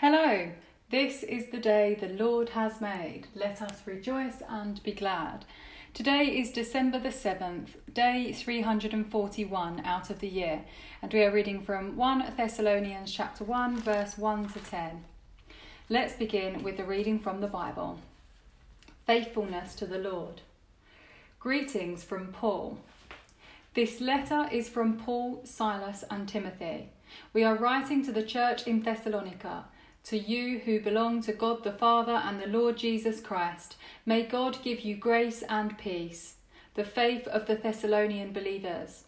Hello, this is the day the Lord has made. Let us rejoice and be glad. Today is December the 7th, day 341 out of the year, and we are reading from 1 Thessalonians chapter 1 verse 1 to 10. Let's begin with the reading from the Bible. Faithfulness to the Lord. Greetings from Paul. This letter is from Paul, Silas, and Timothy. We are writing to the church in Thessalonica to you who belong to God the Father and the Lord Jesus Christ, may God give you grace and peace, the faith of the Thessalonian believers.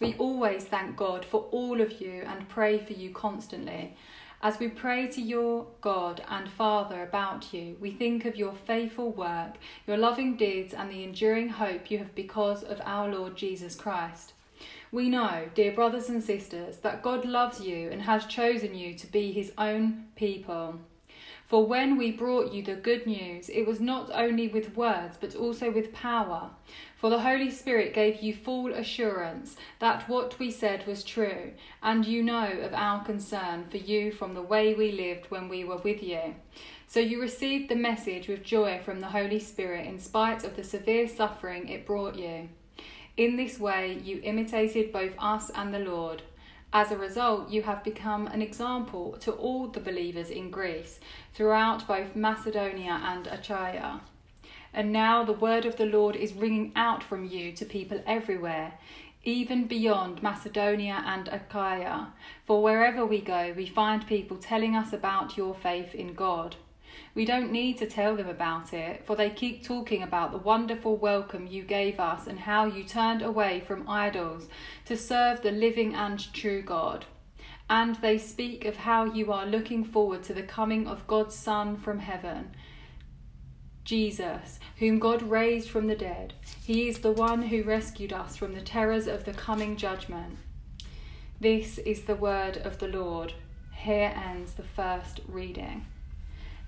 We always thank God for all of you and pray for you constantly. As we pray to your God and Father about you, we think of your faithful work, your loving deeds, and the enduring hope you have because of our Lord Jesus Christ. We know, dear brothers and sisters, that God loves you and has chosen you to be his own people. For when we brought you the good news, it was not only with words, but also with power. For the Holy Spirit gave you full assurance that what we said was true, and you know of our concern for you from the way we lived when we were with you. So you received the message with joy from the Holy Spirit in spite of the severe suffering it brought you. In this way, you imitated both us and the Lord. As a result, you have become an example to all the believers in Greece, throughout both Macedonia and Achaia. And now the word of the Lord is ringing out from you to people everywhere, even beyond Macedonia and Achaia. For wherever we go, we find people telling us about your faith in God. We don't need to tell them about it, for they keep talking about the wonderful welcome you gave us and how you turned away from idols to serve the living and true God. And they speak of how you are looking forward to the coming of God's Son from heaven. Jesus, whom God raised from the dead. He is the one who rescued us from the terrors of the coming judgment. This is the word of the Lord. Here ends the first reading.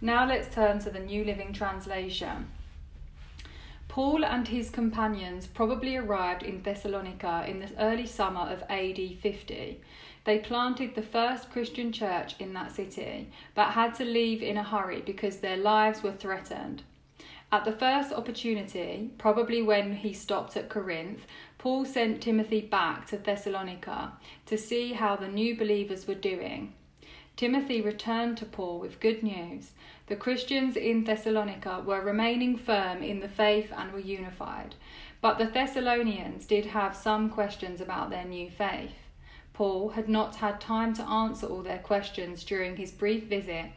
Now let's turn to the New Living Translation. Paul and his companions probably arrived in Thessalonica in the early summer of AD 50. They planted the first Christian church in that city, but had to leave in a hurry because their lives were threatened. At the first opportunity, probably when he stopped at Corinth, Paul sent Timothy back to Thessalonica to see how the new believers were doing. Timothy returned to Paul with good news. The Christians in Thessalonica were remaining firm in the faith and were unified, but the Thessalonians did have some questions about their new faith. Paul had not had time to answer all their questions during his brief visit,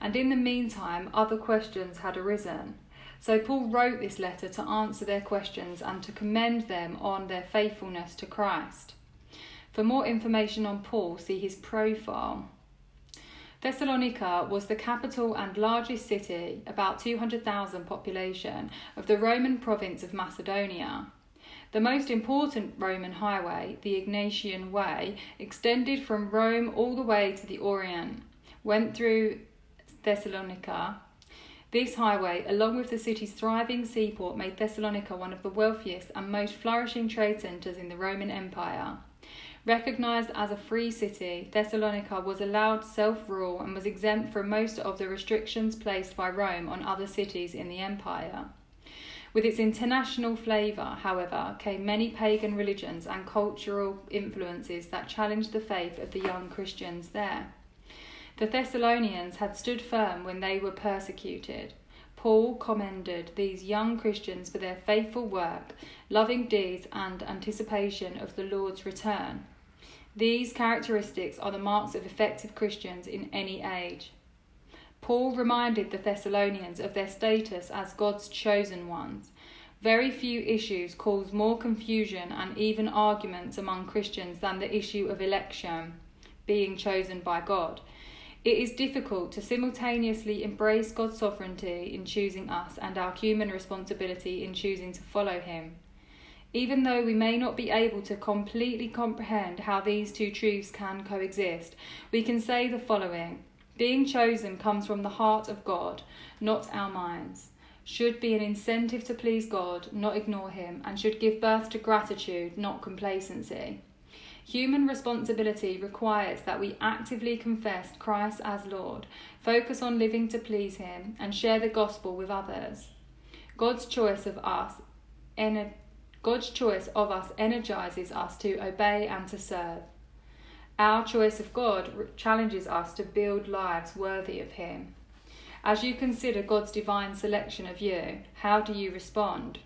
and in the meantime, other questions had arisen. So Paul wrote this letter to answer their questions and to commend them on their faithfulness to Christ. For more information on Paul, see his profile. Thessalonica was the capital and largest city, about 200,000 population, of the Roman province of Macedonia. The most important Roman highway, the Egnatian Way, extended from Rome all the way to the Orient, went through Thessalonica. This highway, along with the city's thriving seaport, made Thessalonica one of the wealthiest and most flourishing trade centres in the Roman Empire. Recognized as a free city, Thessalonica was allowed self rule and was exempt from most of the restrictions placed by Rome on other cities in the empire. With its international flavour, however, came many pagan religions and cultural influences that challenged the faith of the young Christians there. The Thessalonians had stood firm when they were persecuted. Paul commended these young Christians for their faithful work, loving deeds, and anticipation of the Lord's return. These characteristics are the marks of effective Christians in any age. Paul reminded the Thessalonians of their status as God's chosen ones. Very few issues cause more confusion and even arguments among Christians than the issue of election, being chosen by God. It is difficult to simultaneously embrace God's sovereignty in choosing us and our human responsibility in choosing to follow Him. Even though we may not be able to completely comprehend how these two truths can coexist, we can say the following Being chosen comes from the heart of God, not our minds, should be an incentive to please God, not ignore Him, and should give birth to gratitude, not complacency. Human responsibility requires that we actively confess Christ as Lord, focus on living to please Him, and share the gospel with others. God's choice of us, ener- God's choice of us energizes us to obey and to serve. Our choice of God challenges us to build lives worthy of Him. As you consider God's divine selection of you, how do you respond?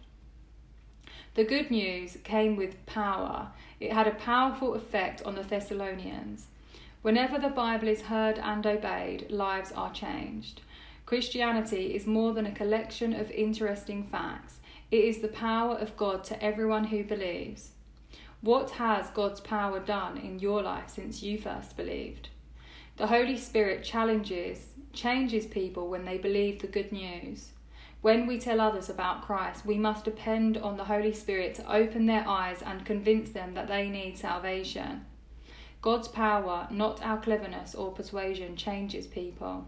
The good news came with power. It had a powerful effect on the Thessalonians. Whenever the Bible is heard and obeyed, lives are changed. Christianity is more than a collection of interesting facts, it is the power of God to everyone who believes. What has God's power done in your life since you first believed? The Holy Spirit challenges, changes people when they believe the good news. When we tell others about Christ, we must depend on the Holy Spirit to open their eyes and convince them that they need salvation. God's power, not our cleverness or persuasion, changes people.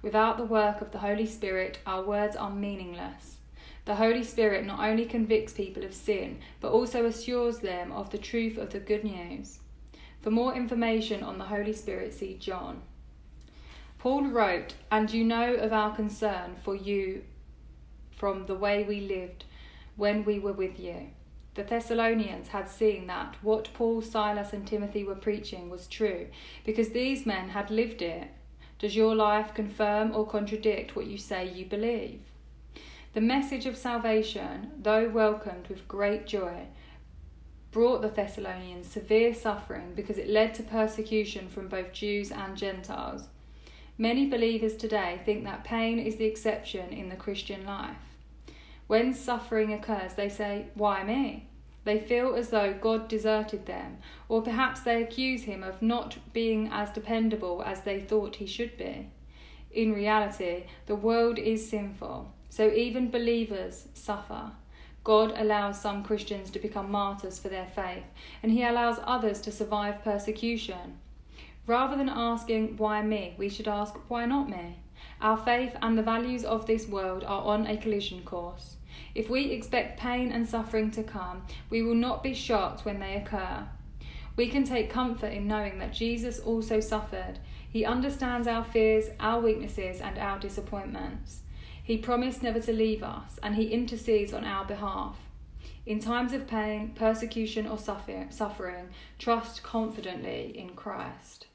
Without the work of the Holy Spirit, our words are meaningless. The Holy Spirit not only convicts people of sin, but also assures them of the truth of the good news. For more information on the Holy Spirit, see John. Paul wrote, And you know of our concern for you from the way we lived when we were with you. The Thessalonians had seen that what Paul, Silas, and Timothy were preaching was true, because these men had lived it. Does your life confirm or contradict what you say you believe? The message of salvation, though welcomed with great joy, brought the Thessalonians severe suffering because it led to persecution from both Jews and Gentiles. Many believers today think that pain is the exception in the Christian life. When suffering occurs, they say, Why me? They feel as though God deserted them, or perhaps they accuse him of not being as dependable as they thought he should be. In reality, the world is sinful, so even believers suffer. God allows some Christians to become martyrs for their faith, and he allows others to survive persecution. Rather than asking, why me, we should ask, why not me? Our faith and the values of this world are on a collision course. If we expect pain and suffering to come, we will not be shocked when they occur. We can take comfort in knowing that Jesus also suffered. He understands our fears, our weaknesses, and our disappointments. He promised never to leave us, and He intercedes on our behalf. In times of pain, persecution, or suffering, trust confidently in Christ.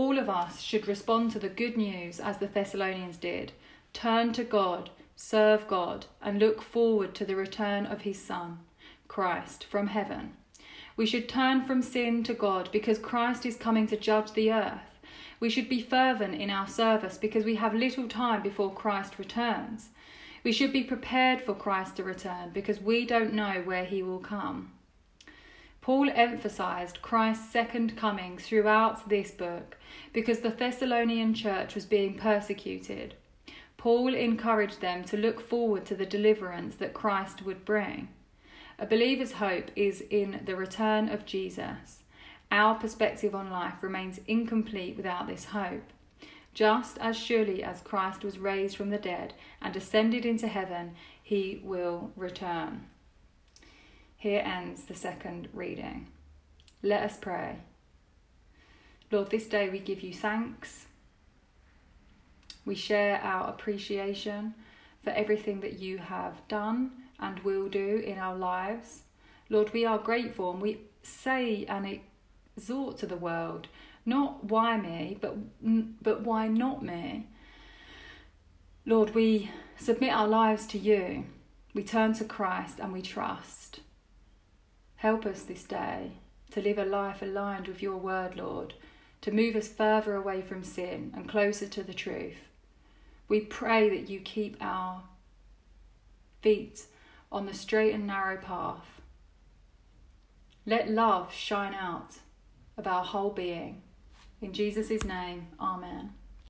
All of us should respond to the good news as the Thessalonians did turn to God, serve God, and look forward to the return of His Son, Christ, from heaven. We should turn from sin to God because Christ is coming to judge the earth. We should be fervent in our service because we have little time before Christ returns. We should be prepared for Christ to return because we don't know where he will come. Paul emphasized Christ's second coming throughout this book because the Thessalonian church was being persecuted. Paul encouraged them to look forward to the deliverance that Christ would bring. A believer's hope is in the return of Jesus. Our perspective on life remains incomplete without this hope. Just as surely as Christ was raised from the dead and ascended into heaven, he will return. Here ends the second reading. Let us pray. Lord, this day we give you thanks. We share our appreciation for everything that you have done and will do in our lives. Lord, we are grateful and we say and exhort to the world, not why me, but, but why not me? Lord, we submit our lives to you. We turn to Christ and we trust. Help us this day to live a life aligned with your word, Lord, to move us further away from sin and closer to the truth. We pray that you keep our feet on the straight and narrow path. Let love shine out of our whole being. In Jesus' name, Amen.